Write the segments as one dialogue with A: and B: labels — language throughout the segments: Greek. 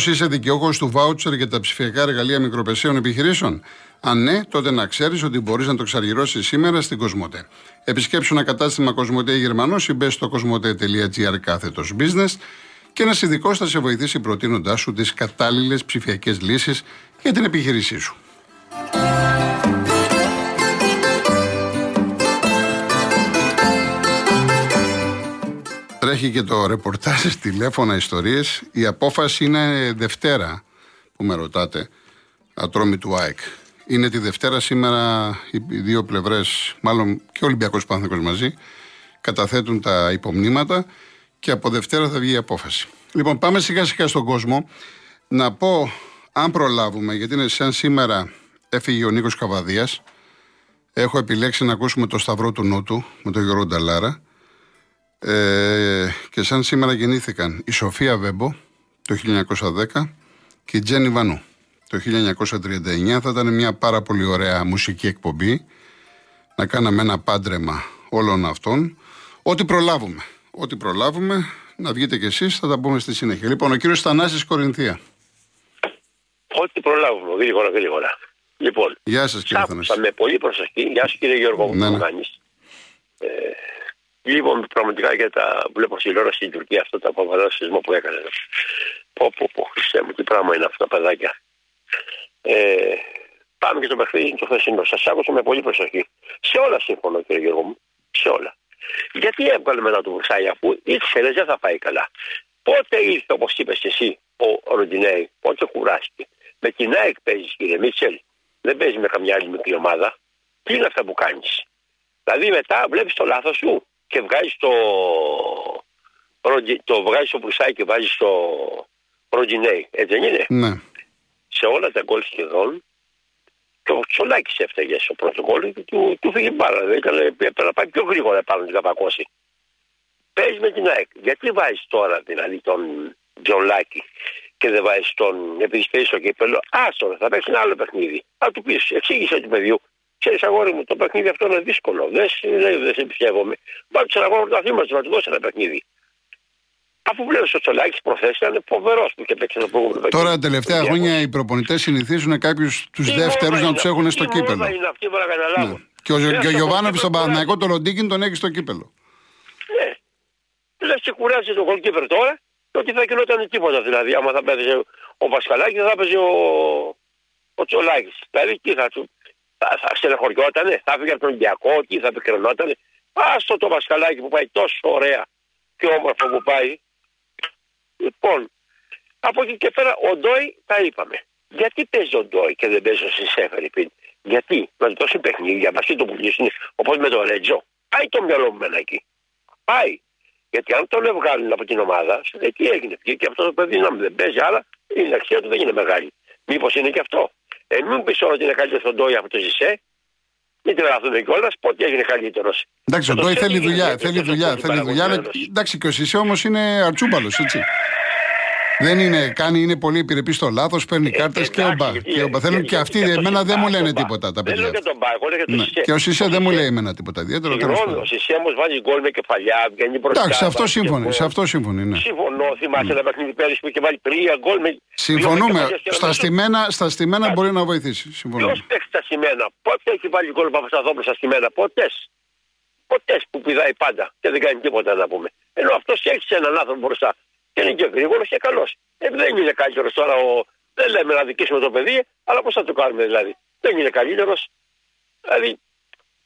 A: Μήπω είσαι δικαιούχος του βάουτσερ για τα ψηφιακά εργαλεία μικροπεσαίων επιχειρήσεων; Αν ναι, τότε να ξέρεις ότι μπορείς να το εξαργυρώσει σήμερα στην Κοσμοτέ. Επισκέψου ένα κατάστημα Κοσμοτέ Γερμανός ή μπες στο κοσμοτέ.gr κάθετος business και ένας ειδικός θα σε βοηθήσει προτείνοντάς σου τις κατάλληλες ψηφιακές λύσεις για την επιχείρησή σου. Τρέχει και το ρεπορτάζ τηλέφωνα ιστορίες. Η απόφαση είναι Δευτέρα που με ρωτάτε. Ατρόμη του ΑΕΚ. Είναι τη Δευτέρα σήμερα οι δύο πλευρές, μάλλον και ο Ολυμπιακός Πάνθεκος μαζί, καταθέτουν τα υπομνήματα και από Δευτέρα θα βγει η απόφαση. Λοιπόν, πάμε σιγά σιγά στον κόσμο. Να πω, αν προλάβουμε, γιατί είναι σαν σήμερα έφυγε ο Νίκος Καβαδίας, έχω επιλέξει να ακούσουμε το Σταυρό του Νότου με τον Γιώργο Νταλάρα. Ε, και σαν σήμερα γεννήθηκαν η Σοφία Βέμπο το 1910 και η Τζένι Βανού το 1939. Θα ήταν μια πάρα πολύ ωραία μουσική εκπομπή. Να κάναμε ένα πάντρεμα όλων αυτών. Ό,τι προλάβουμε. Ό,τι προλάβουμε, να βγείτε κι εσείς, θα τα πούμε στη συνέχεια. Λοιπόν, ο κύριος Θανάσης Κορινθία.
B: Ό,τι προλάβουμε, γρήγορα, γρήγορα. Λοιπόν,
A: Γεια σας κύριε Θανάση.
B: με πολύ προσοχή. Γεια σας κύριε Γιώργο ναι, ναι. Ε, Λοιπόν, πραγματικά για τα βλέπω στη τηλεόραση στην Τουρκία αυτό το αποβαδό σεισμό που έκανε. Πω, πω, πω, χριστέ μου, τι πράγμα είναι αυτά τα παιδάκια. Ε, πάμε και στο παιχνίδι το χθεσινό. Σας άκουσα με πολύ προσοχή. Σε όλα σύμφωνο, κύριε Γιώργο μου. Σε όλα. Γιατί έβγαλε μετά του Βρυσάη αφού ήξερε δεν θα πάει καλά. Πότε ήρθε, όπως είπες και εσύ, ο Ροντινέη, πότε κουράστηκε. Με την ΑΕΚ παίζεις, κύριε Μίτσελ. Δεν παίζεις με καμιά άλλη μικρή ομάδα. Τι είναι αυτά που κάνεις. Δηλαδή μετά βλέπεις το λάθος σου και βγάζει το, το βγάζει στο Προυσάι και βάζει στο Ροντινέι. Έτσι δεν είναι;
A: Ναι.
B: Σε όλα τα γκολ σχεδόν και ο Τσολάκης έφταγε στο πρώτο γκολ και του, του φύγει μπάλα. Δεν ήταν, έπρεπε να πάει πιο γρήγορα πάνω την καπακώση. Παίζει με την ΑΕΚ. Γιατί βάζεις τώρα δηλαδή τον Τζολάκη και δεν βάζεις τον επειδή παίζει στο κύπελο; Άστο, θα παίξει ένα άλλο παιχνίδι. Α του πεις, εξήγησε του παιδιού Ξέρεις, αγόρι μου, το παιχνίδι αυτό είναι δύσκολο. Δεν, δεν, δεν σε πιστεύομαι. Βάλει ένα αγώνα πρωταθλήματο να τους δώσει ένα παιχνίδι. Αφού βλέπεις ο Τσολάκη προθέσει ήταν φοβερός που και παίξει ένα προηγούμενο
A: Τώρα, τελευταία χρόνια οι προπονητές συνηθίζουν κάποιους τους δεύτερους να τους έχουν στο κύπελο.
B: Είναι αυτή που να καταλάβω.
A: Ναι. Και ο, και ο Γιωβάνοβι στον Παναγιακό, το Ροντίκιν τον έχει στο κύπελο.
B: Ναι. Λες και κουράζει το κολκίπερ τώρα και ότι θα γινόταν τίποτα δηλαδή. Άμα θα παίζει ο Πασχαλάκης, θα παίζει ο, ο Τσολάκης. Δηλαδή τι θα του θα, θα στεναχωριότανε, θα έφυγε από τον Ολυμπιακό και θα επικρινότανε. Άστο το μασκαλάκι που πάει τόσο ωραία και όμορφο που πάει. Λοιπόν, από εκεί και πέρα ο Ντόι τα είπαμε. Γιατί παίζει ο Ντόι και δεν παίζει ο Σισέφερη πριν. Γιατί; Με τόση παιχνίδια μαζί το πουλήσει είναι όπως με το Ρέτζο. Πάει το μυαλό μου εκεί. Πάει. Γιατί αν τον βγάλουν από την ομάδα, εκεί έγινε. Και αυτό το παιδί να δεν παίζει άλλα, η αξία του δεν είναι μεγάλη. Μήπως είναι και αυτό. Ε, μην πεις ότι είναι καλύτερο ο Ντόι από το Ζησέ. Μην τρελαθούμε κιόλας, πότε έγινε καλύτερος.
A: Εντάξει, ο Ντόι θέλει δουλειά. Θέλει δουλειά. Θέλει δουλειά. Εντάξει, και ο Ζησέ όμως είναι αρτσούμπαλο, έτσι. Δεν είναι, κάνει, είναι πολύ επιρρεπή στο λάθο, παίρνει ε, κάρτε και ο Μπα. Και, ο Θέλουν και αυτοί, εμένα δεν μου λένε τίποτα τα παιδιά.
B: Δεν και τον Μπα, εγώ και τον ναι.
A: Και ο Σισε δεν μου λέει εμένα τίποτα ιδιαίτερο.
B: Ο Σισε όμω βάζει γκολ με κεφαλιά, βγαίνει μπροστά.
A: Εντάξει, αυτό σύμφωνοι. Σε αυτό σύμφωνοι, ναι.
B: Συμφωνώ, θυμάσαι ένα παιχνίδι πέρυσι που είχε βάλει τρία γκολ με.
A: Συμφωνούμε. Στα στημένα, στα στημένα μπορεί να βοηθήσει. Ποιο
B: παίξει στα στημένα, πότε έχει βάλει γκολ Παπασταθόπουλο στα στημένα, ποτέ. Ποτέ που πηδάει πάντα και δεν κάνει τίποτα να πούμε. Ενώ αυτό έχει έναν άνθρωπο μπροστά και είναι και γρήγορος και καλός. Ε, δεν είναι καλύτερος τώρα ο. Δεν λέμε να δικήσουμε το παιδί, αλλά πώς θα το κάνουμε δηλαδή. Δεν είναι καλύτερος. Δηλαδή,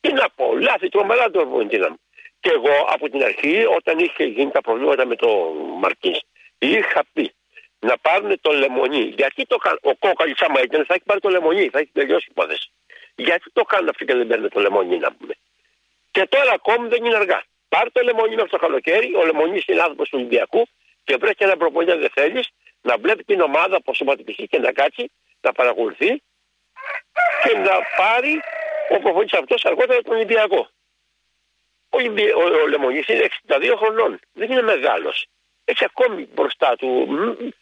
B: τι να πω, λάθη τρομερά το μου. Και εγώ από την αρχή, όταν είχε γίνει τα προβλήματα με το Μαρκής, είχα πει να πάρουν το λεμονί. Γιατί το κάνουν; Ο κόκαλης, άμα ήταν, θα έχει πάρει το λεμονί, θα έχει τελειώσει η υπόθεση. Γιατί το κάνουν αυτοί και δεν παίρνουν το λεμονί, να πούμε. Και τώρα ακόμη δεν είναι αργά. Πάρ το λεμονί μέχρι το καλοκαίρι, ο λεμονίς είναι άνθρωπος του Ολυμπιακού και βρει ένα προπονητή δεν θέλεις να βλέπει την ομάδα από σωματική και να κάτσει, να παρακολουθεί και να πάρει ο προπονητής αυτός αργότερα τον Ολυμπιακό. Ο, ο, ο Λεμονής είναι 62 χρονών. Δεν είναι μεγάλος. Έχει ακόμη μπροστά του.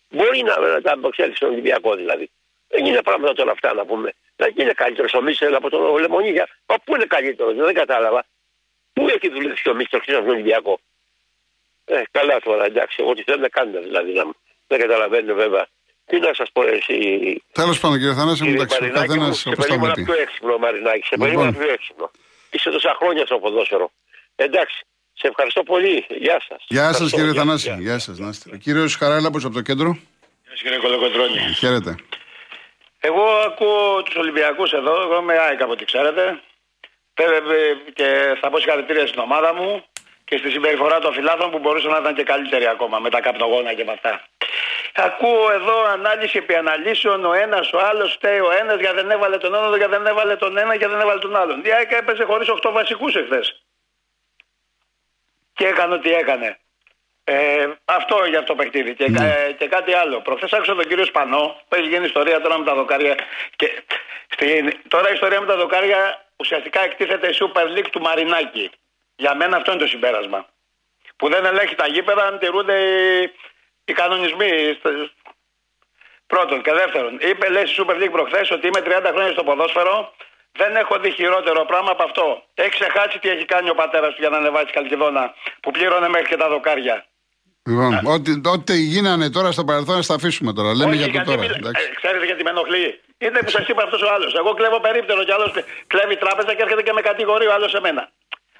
B: Μπορεί να, να τα αποξέλθει στον Ολυμπιακό δηλαδή. Δεν είναι πράγματα τώρα αυτά να πούμε. Δεν είναι καλύτερος ο Μίσελ από τον Λεμονή. Μα πού είναι καλύτερος, δεν κατάλαβα. Πού έχει δουλέψει ο Μίσελ στον Ολυμπιακό; Ε, καλά τώρα, εντάξει, εγώ τις θέλω να κάνω δηλαδή. Να, δεν καταλαβαίνω βέβαια Τι να σας πω, εσύ.
A: Τέλος πάντων, κύριε Θανάση,
B: κύριε
A: εντάξει, ο
B: Μαρινάκη
A: καθένας
B: μου, Σε
A: όπως τα
B: περίμενα
A: βλέπει.
B: πιο έξυπνο, Μαρινάκη. Σε
A: Λοιπόν.
B: περίμενα πιο έξυπνο. Είσαι τόσα χρόνια στο ποδόσφαιρο. Εντάξει. Σε ευχαριστώ πολύ. Γεια σας.
A: Γεια σας, κύριε Θανάση. Γεια σας, να είστε. Ο κύριος Χαράλαμπος από το κέντρο.
C: Κύριε Κολοκοντρώνη.
A: Χαίρετε.
C: Εγώ ακούω τους Ολυμπιακούς εδώ. Εγώ είμαι ΑΕΚ από ό,τι ξέρετε. Βέβαια, ε, Και θα πω συγχαρητήρια στην ομάδα μου και στη συμπεριφορά των φιλάθλων που μπορούσαν να ήταν και καλύτεροι ακόμα με τα καπνογόνα και με αυτά. Ακούω εδώ ανάλυση επί αναλύσεων. Ο ένας, ο άλλος φταίει ο ένας γιατί δεν έβαλε τον ένα, γιατί δεν έβαλε τον ένα και δεν έβαλε τον άλλον. Η ΑΕΚ έπεσε χωρίς 8 βασικούς εχθές. Και έκανε ό,τι έκανε. Ε, αυτό για αυτό το παιχνίδι. Και, ε, και κάτι άλλο. Προχθές άκουσα τον κύριο Σπανό που έχει γίνει ιστορία τώρα με τα δοκάρια. Και στην, τώρα η ιστορία με τα δοκάρια ουσιαστικά εκτίθεται η Super League του Μαρινάκη. Για μένα αυτό είναι το συμπέρασμα. Που δεν ελέγχει τα γήπεδα αν τηρούνται οι, οι κανονισμοί. στο- Πρώτον. Και δεύτερον, είπε λέει στη Super League προχθές ότι είμαι 30 χρόνια στο ποδόσφαιρο. Δεν έχω δει χειρότερο πράγμα από αυτό. Έχει ξεχάσει τι έχει κάνει ο πατέρας του για να ανεβάσει Καλκιδόνα που πλήρωνε μέχρι και τα δοκάρια.
A: Λοιπόν, ό,τι, ό,τι γίνανε τώρα στο παρελθόν, θα τα αφήσουμε τώρα. Λέμε
C: Όχι,
A: για το
C: γιατί
A: τώρα.
C: μιλ-
A: εντάξει.
C: ε, ξέρετε γιατί με ενοχλεί; Είναι που σας είπα αυτός ο άλλος. Εγώ κλέβω περίπτερο κι άλλος κλέβει τράπεζα και έρχεται και με κατηγορεί ο άλλος σε μένα.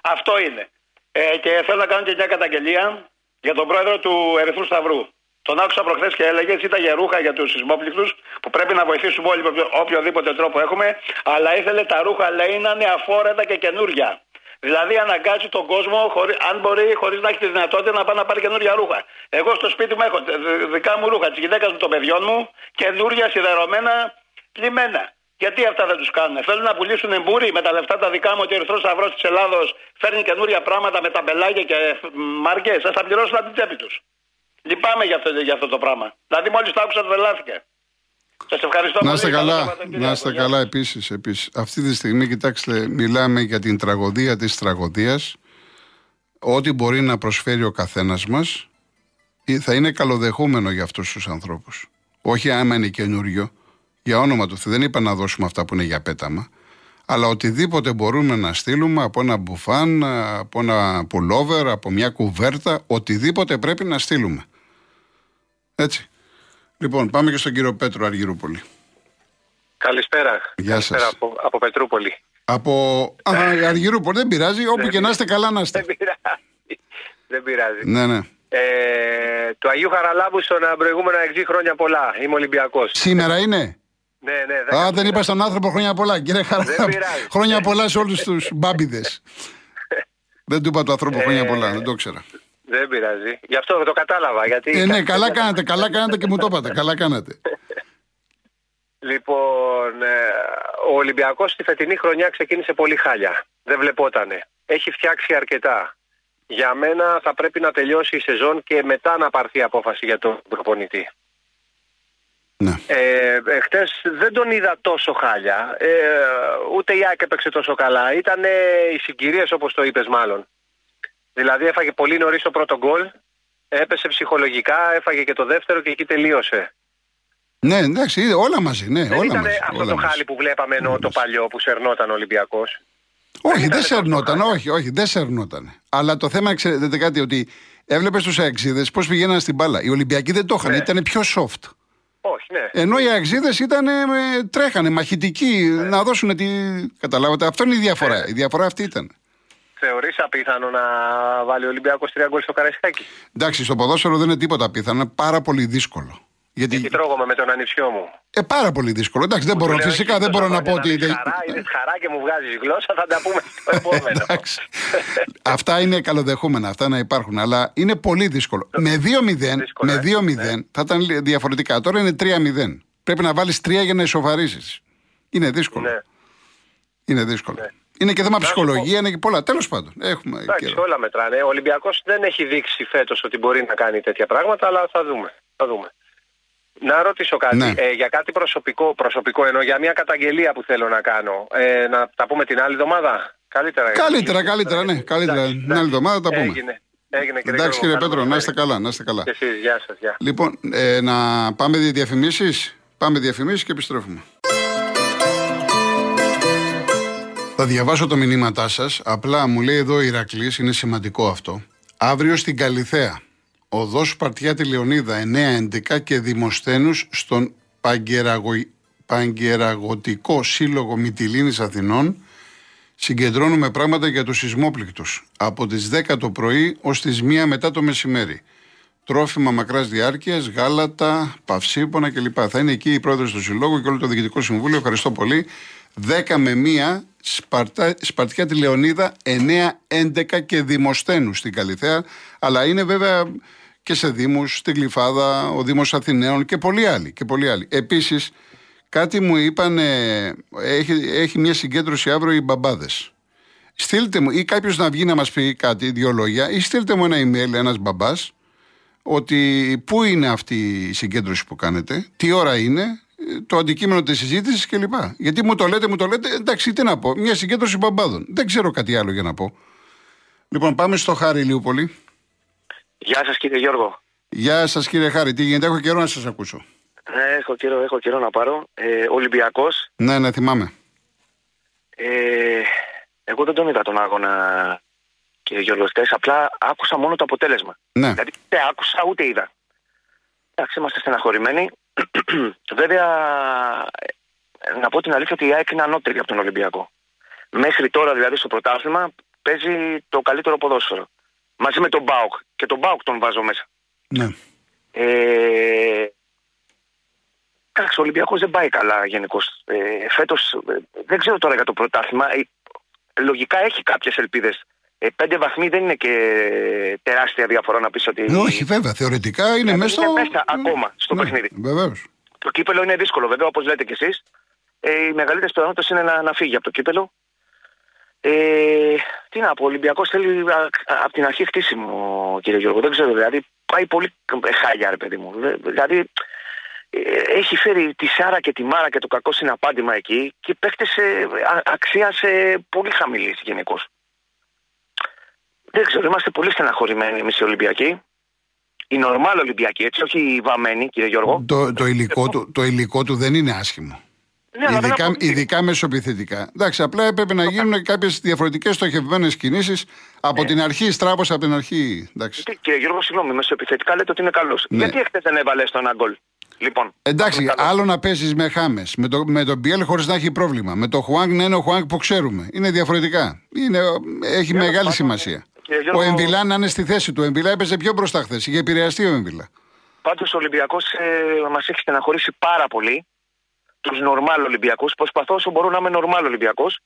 C: Αυτό είναι. Ε, και θέλω να κάνω και μια καταγγελία για τον πρόεδρο του Ερυθρού Σταυρού. Τον άκουσα προχθές και έλεγε ήταν για ρούχα για τους σεισμόπληκτους που πρέπει να βοηθήσουμε όλοι με οποιο- οποιοδήποτε τρόπο έχουμε. Αλλά ήθελε τα ρούχα λέει να είναι αφόρετα και καινούρια. Δηλαδή αναγκάζει τον κόσμο, χωρί, αν μπορεί, χωρίς να έχει τη δυνατότητα να πάει να πάρει καινούρια ρούχα. Εγώ στο σπίτι μου έχω ε, δ- δικά μου ρούχα, τη γυναίκα μου, των παιδιών μου, καινούρια σιδερωμένα, πλημμένα. Γιατί αυτά δεν τους κάνουν. Θέλουν να πουλήσουν εμπούρι με τα λεφτά τα δικά μου ότι ο Ερυθρός Σταυρός της Ελλάδος φέρνει καινούρια πράγματα με τα μπελάκια και μάρκες. Θα τα πληρώσουν από την τσέπη τους. Λυπάμαι για αυτό, για αυτό το πράγμα. Δηλαδή, μόλις το άκουσα, τρελάθηκα. Σας ευχαριστώ
A: Να
C: πολύ.
A: είστε
C: Καλό
A: καλά,
C: Σαββατοκύριακο.
A: να είστε
C: Γεια
A: καλά επίσης, επίσης. Αυτή τη στιγμή, κοιτάξτε, μιλάμε για την τραγωδία της τραγωδίας. Ό,τι μπορεί να προσφέρει ο καθένας μας ε, θα είναι καλοδεχούμενο για αυτούς τους ανθρώπους. Όχι άμα είναι καινούριο, για όνομα του Θεού. Δεν είπα να δώσουμε αυτά που είναι για πέταμα. Αλλά οτιδήποτε μπορούμε να στείλουμε από ένα μπουφάν, από ένα πουλόβερ, από μια κουβέρτα, οτιδήποτε πρέπει να στείλουμε. Έτσι. Λοιπόν, πάμε και στον κύριο Πέτρο Αργυρούπολη.
D: Καλησπέρα.
A: Γεια
D: Καλησπέρα
A: σας.
D: Από, από Πετρούπολη.
A: Από Α, Αργυρούπολη, δεν πειράζει, όπου και να είστε καλά να είστε.
D: Δεν πειράζει. Δεν πειράζει.
A: Ναι, ναι.
D: Ε, του Αγίου Χαραλάμπου στον προηγούμενο εξή χρόνια πολλά. Είμαι Ολυμπιακός.
A: Σήμερα είναι;
D: Ναι, ναι.
A: Α,
D: δέκα
A: δεν
D: χρόνια.
A: είπα στον άνθρωπο χρόνια πολλά. Κύριε Χαρά,
D: Δεν πειράζει.
A: χρόνια πολλά σε όλους τους μπάμπιδες. δεν του είπα του ανθρώπου χρόνια
D: Ε,
A: πολλά, δεν το ήξερα.
D: Δεν πειράζει. Γι' αυτό το κατάλαβα. Γιατί
A: Ε, ναι, καλά κάνατε, καλά κάνατε και μου το είπατε. Καλά κάνατε.
D: Λοιπόν, ε, ο Ολυμπιακός στη φετινή χρονιά ξεκίνησε πολύ χάλια. Δεν βλεπότανε. Έχει φτιάξει αρκετά. Για μένα θα πρέπει να τελειώσει η σεζόν και μετά να πάρθει η απόφαση για τον προπονητή.
A: Ναι.
D: Ε, εχθές δεν τον είδα τόσο χάλια. Ε, ούτε η ΑΕΚ έπαιξε τόσο καλά. Ήταν οι συγκυρίες όπως το είπες μάλλον. Δηλαδή έφαγε πολύ νωρίς το πρώτο γκολ. Έπεσε ψυχολογικά, έφαγε και το δεύτερο και εκεί τελείωσε.
A: Ναι, εντάξει, είδε, όλα μαζί. Ναι,
D: Δεν
A: όλα
D: ήταν
A: μαζί.
D: αυτό
A: όλα
D: το
A: μαζί.
D: χάλι που βλέπαμε ενώ το παλιό που σερνόταν ο Ολυμπιακός.
A: Όχι,
D: ήταν
A: δεν
D: τόσο
A: σερνόταν,
D: χάλια.
A: όχι, όχι, δεν σερνόταν. Αλλά το θέμα, ξέρετε κάτι, ότι έβλεπες τους αεξίδες πώς πηγαίναν στην μπάλα. Οι Ολυμπιακοί δεν το είχαν,
D: Ναι.
A: ήταν πιο soft.
D: Όχι, ναι.
A: Ενώ οι αεξίδε ήταν, ε, τρέχανε, μαχητικοί,
D: Ναι.
A: να δώσουν τη. Καταλάβατε, αυτό είναι η διαφορά. Η διαφορά αυτή ήταν.
D: Θεωρείς απίθανο να βάλει ο Ολυμπιακός τρία γκολ στο Καραϊσκάκι;
A: Εντάξει, στο ποδόσφαιρο δεν είναι τίποτα πιθανό, είναι πάρα πολύ δύσκολο. Γιατί.
D: Γιατί τρώγομαι με τον ανιψιό μου.
A: Ε, πάρα πολύ δύσκολο. Εντάξει, δεν μπορώ,
D: Του λέω,
A: φυσικά
D: «Έχεις
A: δεν μπορώ
D: τόσα
A: να πω ότι.
D: χρόνια
A: δεν-
D: Χαρά, είδες χαρά και μου βγάζεις γλώσσα, θα τα πούμε στο επόμενο.
A: Εντάξει. αυτά είναι καλοδεχούμενα, αυτά να υπάρχουν. Αλλά είναι πολύ δύσκολο. Με 2-0,
D: Δύσκολο,
A: με
D: ε.
A: 2-0 θα ήταν λι- διαφορετικά. Τώρα είναι 3-0. Πρέπει να βάλεις 3 για να ισοφαρίσει. Είναι δύσκολο.
D: ναι.
A: Είναι δύσκολο. Είναι και θέμα
D: σου πω-
A: ψυχολογία, είναι και πολλά. Τέλος πάντων. Έχουμε
D: Εντάξει,
A: καιρό.
D: όλα μετράνε. Ο Ολυμπιακός δεν έχει δείξει φέτος ότι μπορεί να κάνει τέτοια πράγματα, αλλά θα δούμε. Θα δούμε. Να ρωτήσω κάτι.
A: Ναι.
D: Ε, για κάτι προσωπικό, προσωπικό εννοώ, για μια καταγγελία που θέλω να κάνω. Ε, να τα πούμε την άλλη εβδομάδα. Καλύτερα.
A: Καλύτερα, καλύτερα, ναι. Καλύτερα.
D: Εντάξει,
A: Την άλλη εβδομάδα τα πούμε.
D: Έγινε. Έγινε κύριε
A: Εντάξει κύριε
D: Γιώργο,
A: Πέτρο,
D: καλό
A: να είστε
D: μεσημέρι.
A: καλά. Να είστε καλά.
D: Και εσείς, γεια σας, γεια.
A: Λοιπόν, ε, να πάμε διαφημίσεις; Πάμε διαφημίσεις και επιστρέφουμε. Θα διαβάσω το μηνύματά σας. Απλά μου λέει εδώ ο Ηρακλής, είναι σημαντικό αυτό. Αύριο στην Καλιθέα, Οδός Σπαρτιάτη Λεωνίδα 9-11 και Δημοσθένους στον Παγκεραγω... Παγκεραγωτικό Σύλλογο Μυτιλίνης Αθηνών συγκεντρώνουμε πράγματα για τους σεισμόπληκτους από τις 10 το πρωί ως τις 1 μετά το μεσημέρι. Τρόφιμα μακράς διάρκειας, γάλατα, παυσίπονα κλπ. Θα είναι εκεί η πρόεδρος του Συλλόγου και όλο το Διοικητικό Συμβούλιο. Ευχαριστώ πολύ. 10 με 1 Σπαρτά, Σπαρτιά τη Λεωνίδα 9-11 και Δημοσθένους στην Καλιθέα. Αλλά είναι βέβαια και σε Δήμους, στην Κλειφάδα, ο Δήμος Αθηναίων και πολλοί άλλοι. Και πολλοί άλλοι. Επίσης, κάτι μου είπαν, έχει, έχει μια συγκέντρωση αύριο οι μπαμπάδες. Στείλτε μου, ή κάποιος να βγει να μας πει κάτι, δύο λόγια, ή στείλτε μου ένα email, ένας μπαμπάς, ότι πού είναι αυτή η συγκέντρωση που κάνετε, τι ώρα είναι, το αντικείμενο της συζήτησης κλπ. Γιατί μου το λέτε, μου το λέτε, εντάξει, τι να πω. Μια συγκέντρωση μπαμπάδων. Δεν ξέρω κάτι άλλο για να πω. Λοιπόν, πάμε στο Χάρη Λιούπολη.
E: Γεια σας κύριε Γιώργο.
A: Γεια σας κύριε Χάρη, τι γίνεται, έχω καιρό να σας ακούσω.
E: Ε, έχω, καιρό, έχω καιρό να πάρω. Ε, Ολυμπιακός.
A: Ναι, ναι, θυμάμαι.
E: Ε, εγώ δεν τον είδα τον αγώνα, κύριε Γιώργο. Απλά άκουσα μόνο το αποτέλεσμα.
A: Ναι.
E: Δηλαδή δεν άκουσα ούτε είδα. Εντάξει, είμαστε στεναχωρημένοι. Βέβαια, να πω την αλήθεια ότι η ΑΕΚ είναι ανώτερη από τον Ολυμπιακό. Μέχρι τώρα δηλαδή στο πρωτάθλημα παίζει το καλύτερο ποδόσφαιρο. Μαζί με τον Μπάουκ. Και τον Μπάουκ τον βάζω μέσα.
A: Ναι.
E: Ε, εντάξει, ο Ολυμπιακός δεν πάει καλά γενικώς. Ε, Φέτος δεν ξέρω τώρα για το πρωτάθλημα. Ε, λογικά έχει κάποιες ελπίδες. Ε, πέντε βαθμοί δεν είναι και τεράστια διαφορά να πεις ότι.
A: Ε, όχι, βέβαια, θεωρητικά είναι μέσα στο.
E: Είναι μέσα ακόμα στο
A: ναι,
E: παιχνίδι.
A: Βεβαίως.
E: Το κύπελο είναι δύσκολο, βέβαια, όπως λέτε κι εσείς. Ε, οι μεγαλύτερες πιθανότητες είναι να, να φύγει από το κύπελο. Ε, τι να πω, ο Ολυμπιακός θέλει από την αρχή χτίσιμο, κύριε Γιώργο. Δεν ξέρω, δηλαδή πάει πολύ χάλια, ρε παιδί μου. Δηλαδή ε, έχει φέρει τη Σάρα και τη Μάρα και το κακό συναπάντημα εκεί και παίχτες σε αξία σε πολύ χαμηλής γενικώς. Δεν ξέρω, είμαστε πολύ στεναχωρημένοι εμείς οι Ολυμπιακοί. Οι νορμάλ Ολυμπιακοί, έτσι, όχι οι βαμμένοι, κύριε Γιώργο.
A: Το, το, υλικό, του, το υλικό του δεν είναι άσχημο.
E: Ναι,
A: ειδικά,
E: αλλά
A: ειδικά μεσοπιθετικά. Εντάξει, απλά έπρεπε να γίνουν κάποιες διαφορετικές στοχευμένες κινήσεις από
E: Ναι.
A: την αρχή, στράπω από την αρχή. Εντάξει,
E: Τι, Κύριε Γιώργο, συγγνώμη, μεσοεπιθετικά λέτε ότι είναι καλός.
A: Ναι.
E: Γιατί έχετε δεν έβαλες στο ένα γκολ; Λοιπόν,
A: Εντάξει
E: είναι καλό.
A: άλλο να παίζεις με Χάμες, με, το, με τον Μπιέλ χωρίς να έχει πρόβλημα. Με το Χουάνγκ να είναι ο Χουάνγκ που ξέρουμε. Είναι διαφορετικά. Είναι, έχει μεγάλη
E: πάντων,
A: σημασία.
E: κύριε Γιώργο-
A: Ο Εμβιλά να είναι στη θέση του. Ο Εμβιλά έπαιζε πιο μπροστά χθες. Είχε επηρεαστεί ο Εμβιλά.
E: Πάντως ο Ολυμπιακός ε, μας έχει στεναχωρήσει πάρα πολύ. Τους νορμάλ Ολυμπιακούς. Προσπαθώ όσο μπορώ να είμαι νορμάλ Ολυμπιακός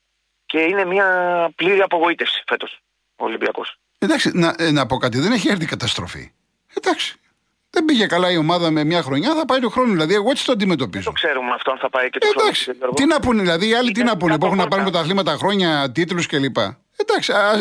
E: και είναι μια πλήρη απογοήτευση φέτος ο Ολυμπιακός.
A: Εντάξει, να, ε, να πω κάτι, δεν έχει έρθει καταστροφή. Εντάξει. Δεν πήγε καλά η ομάδα με μια χρονιά, θα πάει το χρόνο. Δηλαδή, εγώ έτσι το αντιμετωπίζω.
E: Το ξέρουμε αυτό αν θα πάει και το
A: Ε,
E: χρόνο.
A: εντάξει.
E: κύριε Γιώργο.
A: Τι να πούνε, δηλαδή, οι άλλοι τι
E: Είναι
A: να πούνε, που
E: κάτω
A: έχουν να
E: πόρτα.
A: πάρουν πρωταθλήματα χρόνια, τίτλους κλπ. Εντάξει. Α,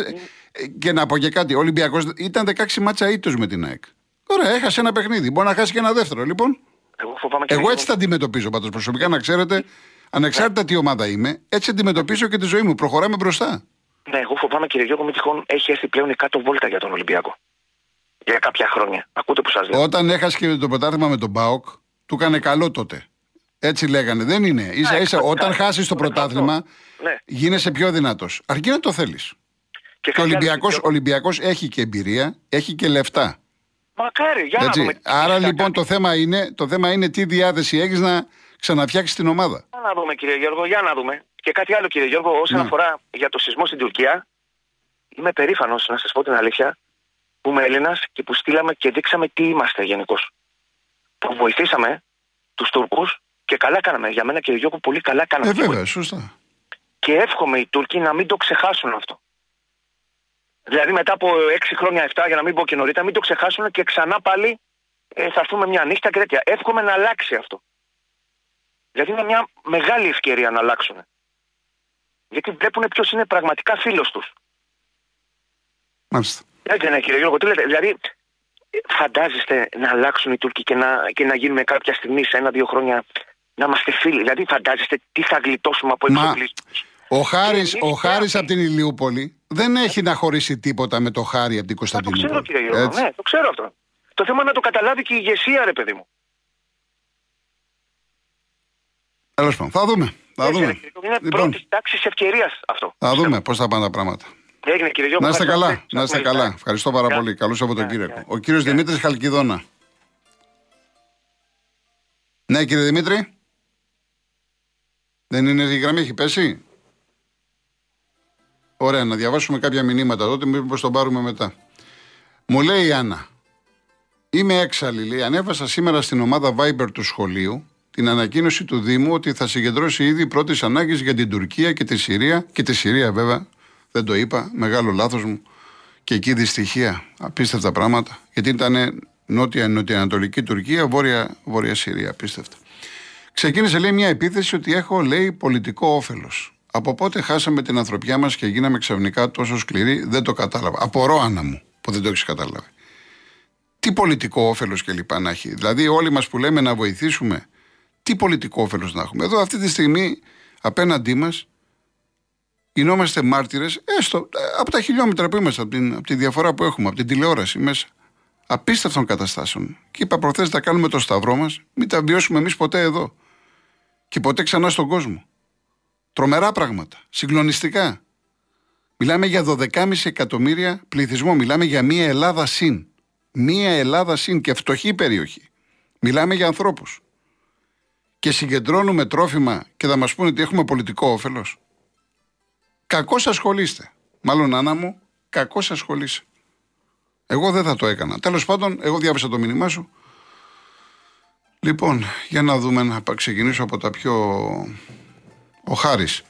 A: ε, και να πω και κάτι. Ο Ολυμπιακός ήταν 16 μάτσα ήττος με την ΑΕΚ. Ωραία, έχασε ένα παιχνίδι. Μπορεί να χάσει και ένα δεύτερο. Λοιπόν,
E: Εγώ φοβάμαι και
A: εγώ
E: λίγο-
A: έτσι τα αντιμετωπίζω πάντω προσωπικά, να ξέρετε. Ανεξάρτητα τι ομάδα είμαι, έτσι αντιμετωπίζω και τη ζωή μου. Προχωράμε μπροστά.
E: Ναι, εγώ φοβάμαι κύριε Γιώργο, μη τυχόν έχει έρθει πλέον η κάτω βόλτα για τον Ολυμπιακό. Για κάποια χρόνια. Ακούτε που σας λέω.
A: Όταν έχασε και το πρωτάθλημα με τον Μπάοκ, του έκανε καλό τότε. Έτσι λέγανε. Δεν είναι. σα ίσα,
E: Ναι,
A: όταν
E: ναι,
A: χάσεις το
E: ναι,
A: πρωτάθλημα,
E: Ναι.
A: γίνεσαι πιο δυνατός. Αρκεί να το θέλεις. Και ο
E: κάτι άλλο,
A: Ολυμπιακός,
E: κύριε Γιώργο.
A: Ολυμπιακός έχει και εμπειρία, έχει και λεφτά.
E: Μακάρι, για να
A: Έτσι.
E: δούμε. τι
A: Άρα
E: θα
A: λοιπόν
E: κάνει.
A: το θέμα, είναι, το θέμα είναι τι διάθεση έχεις να ξαναφτιάξεις την ομάδα.
E: Για να δούμε κύριε Γιώργο, για να δούμε. Και κάτι άλλο κύριε Γιώργο, όσον
A: Ναι.
E: αφορά για το σεισμό στην Τουρκία, είμαι περήφανος να σας πω την αλήθεια, που είμαι Έλληνας και που στείλαμε και δείξαμε τι είμαστε γενικώς. Που βοηθήσαμε τους Τούρκους και καλά κάναμε. Για μένα κύριε Γιώργο πολύ καλά κάναμε.
A: Ε,
E: Και
A: βέβαια, σωστά.
E: Και εύχομαι οι Τούρκοι να μην το ξεχάσουν αυτό. Δηλαδή μετά από 6 χρόνια, 7, για να μην πω και νωρίτερα, μην το ξεχάσουν και ξανά πάλι ε, θα έρθουμε μια νύχτα και τέτοια. Εύχομαι να αλλάξει αυτό. Δηλαδή είναι μια μεγάλη ευκαιρία να αλλάξουν. Γιατί βλέπουν ποιος είναι πραγματικά φίλος τους.
A: Μάλιστα.
E: Έτσι ναι, κύριε Γιώργο, τι λέτε. Δηλαδή, ε, φαντάζεστε να αλλάξουν οι Τούρκοι και να, και να γίνουμε κάποια στιγμή σε ένα-δύο χρόνια να είμαστε φίλοι. Δηλαδή, φαντάζεστε τι θα γλιτώσουμε από
A: Μα
E: εξοπλισμούς.
A: Ο Χάρης,
E: εμείς
A: ο Χάρης
E: πρέπει.
A: από την Ηλιούπολη δεν έχει να χωρίσει τίποτα με το Χάρη από την
E: Μα το ξέρω
A: Κωνσταντινούπολη.
E: κύριε Γιώργο,
A: Έτσι.
E: ναι, το ξέρω αυτό. Το θέμα είναι να το καταλάβει και η ηγεσία, ρε παιδί μου.
A: Τέλος πάντων, θα δούμε. Θα
E: Έτσι, ρε,
A: δούμε.
E: κύριε Γιώργο, Είναι
A: Λοιπόν,
E: πρώτης τάξης ευκαιρίας αυτό.
A: θα δούμε πώς θα πάνε τα πράγματα.
E: Έγινε κύριε Γιώργο.
A: Να είστε
E: ευχαριστώ
A: καλά.
E: πολύ.
A: Να είστε
E: Σας
A: καλά.
E: ευχαριστώ.
A: Ευχαριστώ πάρα
E: Γεια.
A: πολύ. Καλό
E: Γεια,
A: Σαββατοκύριακο.
E: γεια.
A: Ο κύριος Δημήτρης Χαλκιδόνα. Ναι, κύριε Δημήτρη. Δεν είναι η γραμμή, έχει πέσει; Ωραία, να διαβάσουμε κάποια μηνύματα τότε, μήπως τον πάρουμε μετά. Μου λέει η Άννα, είμαι έξαλλη, λέει, ανέβασα σήμερα στην ομάδα Viber του σχολείου την ανακοίνωση του Δήμου ότι θα συγκεντρώσει ήδη πρώτης ανάγκης για την Τουρκία και τη Συρία. Και τη Συρία, βέβαια, δεν το είπα, μεγάλο λάθος μου. Και εκεί δυστυχία, απίστευτα πράγματα. Γιατί ήταν νότια, νοτιοανατολική Τουρκία, βόρεια, βόρεια Συρία, απίστευτα. Ξεκίνησε, λέει, μια επίθεση ότι έχω, λέει, πολιτικό όφελος. Από πότε χάσαμε την ανθρωπιά μας και γίναμε ξαφνικά τόσο σκληροί, δεν το κατάλαβα. Απορώ, Άννα μου, που δεν το έχεις καταλάβει. Τι πολιτικό όφελος και λοιπά να έχει. Δηλαδή, όλοι μας που λέμε να βοηθήσουμε, τι πολιτικό όφελος να έχουμε. Εδώ, αυτή τη στιγμή, απέναντί μας, γινόμαστε μάρτυρες, έστω ε, από τα χιλιόμετρα που είμαστε, από, την, από τη διαφορά που έχουμε, από την τηλεόραση μέσα. Απίστευτων καταστάσεων. Και είπα προθέσεις να κάνουμε το σταυρό μας, μην τα βιώσουμε εμείς ποτέ εδώ. Και ποτέ ξανά στον κόσμο. Τρομερά πράγματα. Συγκλονιστικά. Μιλάμε για 12,5 εκατομμύρια πληθυσμό. Μιλάμε για μία Ελλάδα συν. Μία Ελλάδα συν και φτωχή περιοχή. Μιλάμε για ανθρώπους. Και συγκεντρώνουμε τρόφιμα και θα μας πούνε ότι έχουμε πολιτικό όφελος. Κακώς ασχολείστε. Μάλλον Άννα μου, κακώς ασχολείσαι. Εγώ δεν θα το έκανα. Τέλος πάντων, εγώ διάβασα το μήνυμά σου. Λοιπόν, για να δούμε να ξεκινήσω από τα πιο... Ο Χάρης.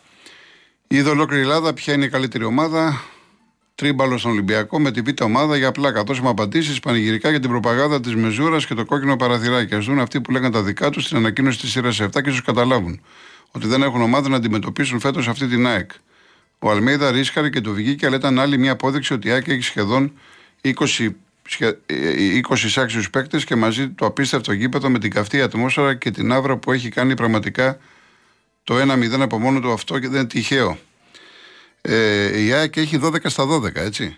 A: Είδε ολόκληρη η Ελλάδα ποια είναι η καλύτερη ομάδα. Τρίμπαλος στον Ολυμπιακό με τη β' ομάδα για πλάκα. Δώσουμε απαντήσεις πανηγυρικά για την προπαγάνδα της Μεζούρας και το κόκκινο παραθυράκι. Α δουν αυτοί που λέγανε τα δικά τους στην ανακοίνωση της σειράς 7 και ίσω καταλάβουν ότι δεν έχουν ομάδα να αντιμετωπίσουν φέτος αυτή την ΑΕΚ. Ο Αλμέιδα ρίσκαρε και του βγήκε, αλλά ήταν άλλη μια απόδειξη ότι η ΑΕΚ έχει σχεδόν 20, σχε- ε, 20 άξιου παίκτες και μαζί το απίστευτο γήπεδο με την καυτή ατμόσφαιρα και την άβρα που έχει κάνει πραγματικά το 1-0 από μόνο του αυτό και δεν είναι τυχαίο. Ε, η ΑΕΚ έχει 12 στα 12, έτσι.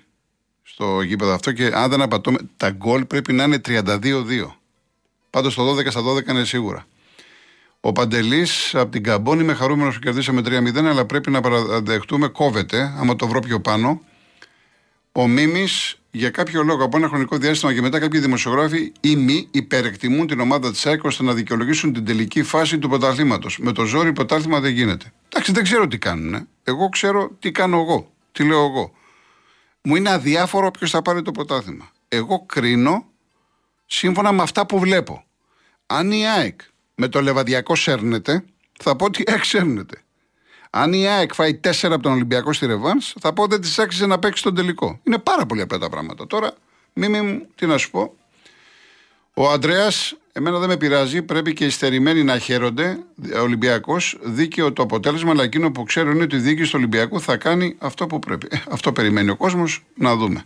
A: Στο γήπεδο αυτό και αν δεν απατώμε, τα γκολ πρέπει να είναι 32-2. Πάντως το 12 στα 12 είναι σίγουρα. Ο Παντελής από την Καμπόνη με χαρούμενος που κερδίσαμε 3-0, αλλά πρέπει να παραδεχτούμε, κόβεται, άμα το βρω πιο πάνω. Ο Μίμης, για κάποιο λόγο, από ένα χρονικό διάστημα και μετά, κάποιοι δημοσιογράφοι ή μη υπερεκτιμούν την ομάδα της ΑΕΚ ώστε να δικαιολογήσουν την τελική φάση του πρωταθλήματος. Με το ζόρι πρωτάθλημα δεν γίνεται. Εντάξει, δεν ξέρω τι κάνουν. ε. Εγώ ξέρω τι κάνω εγώ. Τι λέω εγώ. Μου είναι αδιάφορο ποιος θα πάρει το πρωτάθλημα. Εγώ κρίνω σύμφωνα με αυτά που βλέπω. Αν η ΑΕΚ με το Λεβαδιακό σέρνεται, θα πω ότι η ΑΕΚ σέρνεται. Αν η ΑΕΚ φάει 4 από τον Ολυμπιακό στη Ρεβάν, θα πω ότι της άξιζε να παίξει τον τελικό. Είναι πάρα πολύ απλά τα πράγματα. Τώρα, μη, μη μου, τι να σου πω. Ο Αντρέα, εμένα δεν με πειράζει, πρέπει και οι στερημένοι να χαίρονται. Ο Ολυμπιακός, δίκαιο το αποτέλεσμα, αλλά εκείνο που ξέρω είναι ότι η διοίκηση του Ολυμπιακού θα κάνει αυτό που πρέπει. Ε, αυτό περιμένει ο κόσμος, να δούμε.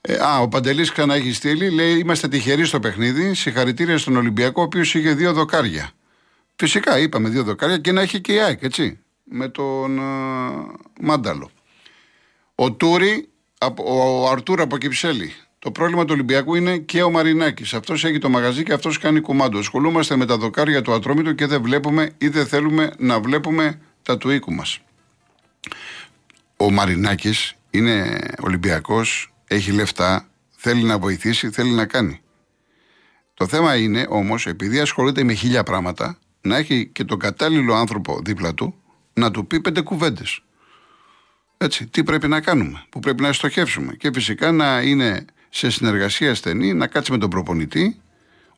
A: Ε, α, ο Παντελής ξανά έχει στείλει, λέει: Είμαστε τυχεροί στο παιχνίδι. Συγχαρητήρια στον Ολυμπιακό, ο οποίος είχε δύο δοκάρια. Φυσικά είπαμε δύο δοκάρια και να έχει και η ΑΕΚ, έτσι. Με τον α, Μάνταλο. Ο Τούρι, από- ο Αρτούρ από Κυψέλη. Το πρόβλημα του Ολυμπιακού είναι και ο Μαρινάκης. Αυτός έχει το μαγαζί και αυτός κάνει κουμάντο. Ασχολούμαστε με τα δοκάρια του Ατρόμητου και δεν βλέπουμε ή δεν θέλουμε να βλέπουμε τα του οίκου μας. Ο Μαρινάκης είναι Ολυμπιακός, έχει λεφτά, θέλει να βοηθήσει, θέλει να κάνει. Το θέμα είναι όμως, επειδή ασχολείται με χίλια πράγματα, να έχει και τον κατάλληλο άνθρωπο δίπλα του να του πει πέντε κουβέντες. Έτσι, τι πρέπει να κάνουμε, που πρέπει να στοχεύσουμε. Και φυσικά να είναι σε συνεργασία στενή, να κάτσει με τον προπονητή,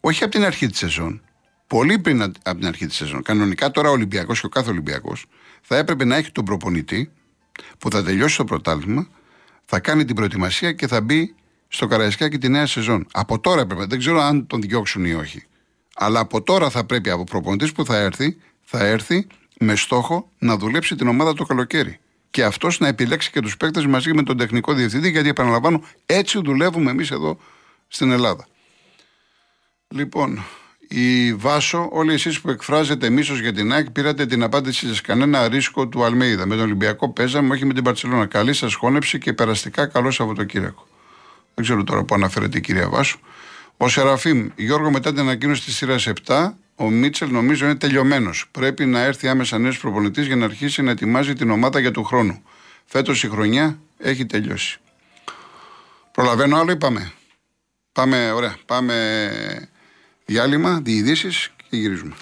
A: όχι από την αρχή της σεζόν, πολύ πριν α- από την αρχή της σεζόν. Κανονικά τώρα ο Ολυμπιακός και ο κάθε Ολυμπιακός θα έπρεπε να έχει τον προπονητή που θα τελειώσει το πρωτάθλημα, θα κάνει την προετοιμασία και θα μπει στο Καραϊσκάκι τη νέα σεζόν. Από τώρα έπρεπε, δεν ξέρω αν τον διώξουν ή όχι. Αλλά από τώρα θα πρέπει από προπονητής που θα έρθει, θα έρθει με στόχο να δουλέψει την ομάδα το καλοκαίρι. Και αυτός να επιλέξει και τους παίκτες μαζί με τον τεχνικό διευθυντή, γιατί επαναλαμβάνω, έτσι δουλεύουμε εμείς εδώ στην Ελλάδα. Λοιπόν, η Βάσο, όλοι εσείς που εκφράζετε μίσος για την ΑΕΚ, πήρατε την απάντηση σε κανένα ρίσκο του Αλμέιδα. Με τον Ολυμπιακό παίζαμε, όχι με την Παρσελόνα. Καλή σας χώνεψη και περαστικά καλό Σαββατοκύριακο. Δεν ξέρω τώρα που αναφέρεται η κυρία Βάσο. Ο Σεραφείμ, Γιώργο, μετά την ανακοίνωση της σειράς 7, ο Μίτσελ νομίζω είναι τελειωμένος. Πρέπει να έρθει άμεσα νέος προπονητής για να αρχίσει να ετοιμάζει την ομάδα για του χρόνου. Φέτος η χρονιά έχει τελειώσει. Προλαβαίνω άλλο είπαμε. πάμε; Πάμε, ωραία. Πάμε διάλειμμα, διειδήσεις και γυρίζουμε.